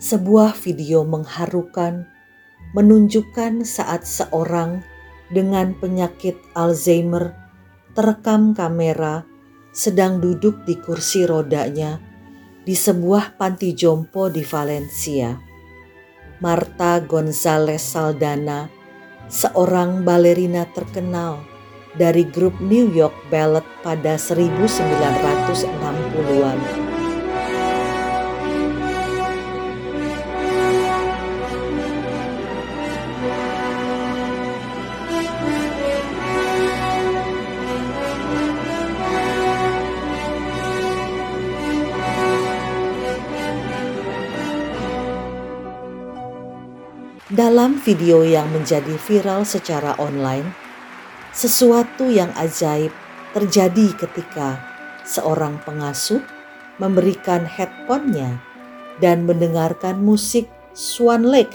sebuah video mengharukan menunjukkan saat seorang dengan penyakit Alzheimer terekam kamera sedang duduk di kursi rodanya di sebuah panti jompo di Valencia. Marta Gonzalez Saldana, seorang balerina terkenal dari grup New York Ballet pada 1960-an Dalam video yang menjadi viral secara online, sesuatu yang ajaib terjadi ketika seorang pengasuh memberikan headphone-nya dan mendengarkan musik Swan Lake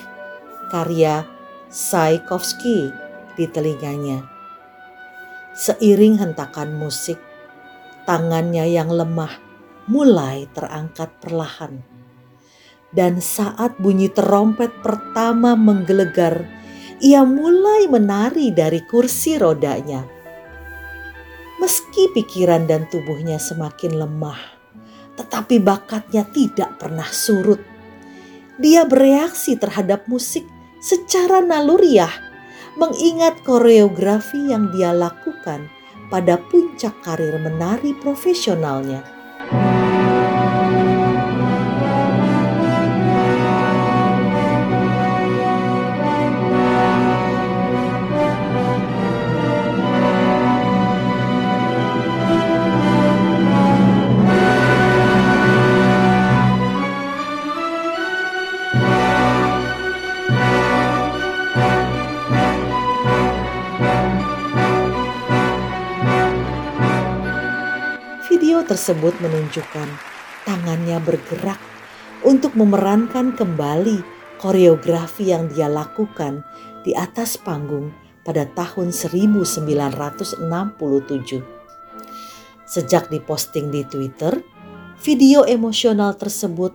karya Tchaikovsky di telinganya. Seiring hentakan musik, tangannya yang lemah mulai terangkat perlahan dan saat bunyi terompet pertama menggelegar, ia mulai menari dari kursi rodanya. Meski pikiran dan tubuhnya semakin lemah, tetapi bakatnya tidak pernah surut. Dia bereaksi terhadap musik secara naluriah, mengingat koreografi yang dia lakukan pada puncak karir menari profesionalnya. Tersebut menunjukkan tangannya bergerak untuk memerankan kembali koreografi yang dia lakukan di atas panggung pada tahun 1967. Sejak diposting di Twitter, video emosional tersebut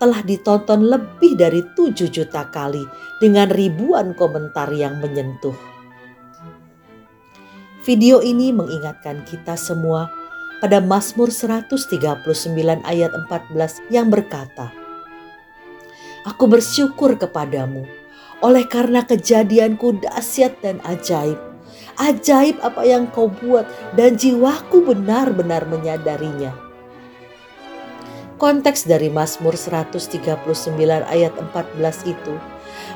telah ditonton lebih dari 7 juta kali dengan ribuan komentar yang menyentuh. Video ini mengingatkan kita semua pada Mazmur 139 ayat 14 yang berkata, Aku bersyukur kepadamu oleh karena kejadianku dahsyat dan ajaib. Ajaib apa yang kau buat dan jiwaku benar-benar menyadarinya. Konteks dari Mazmur 139 ayat 14 itu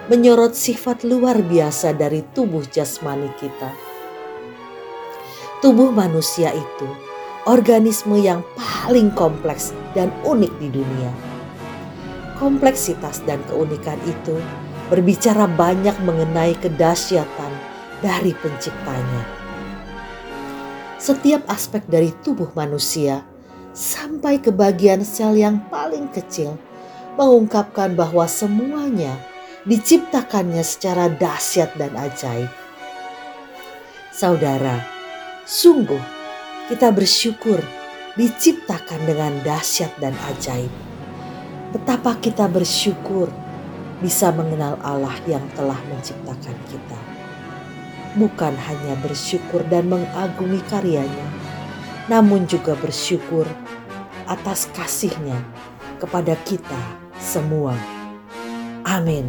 menyorot sifat luar biasa dari tubuh jasmani kita. Tubuh manusia itu organisme yang paling kompleks dan unik di dunia. Kompleksitas dan keunikan itu berbicara banyak mengenai kedahsyatan dari penciptanya. Setiap aspek dari tubuh manusia sampai ke bagian sel yang paling kecil mengungkapkan bahwa semuanya diciptakannya secara dahsyat dan ajaib. Saudara, sungguh kita bersyukur diciptakan dengan dahsyat dan ajaib. Betapa kita bersyukur bisa mengenal Allah yang telah menciptakan kita. Bukan hanya bersyukur dan mengagumi karyanya, namun juga bersyukur atas kasihnya kepada kita semua. Amin.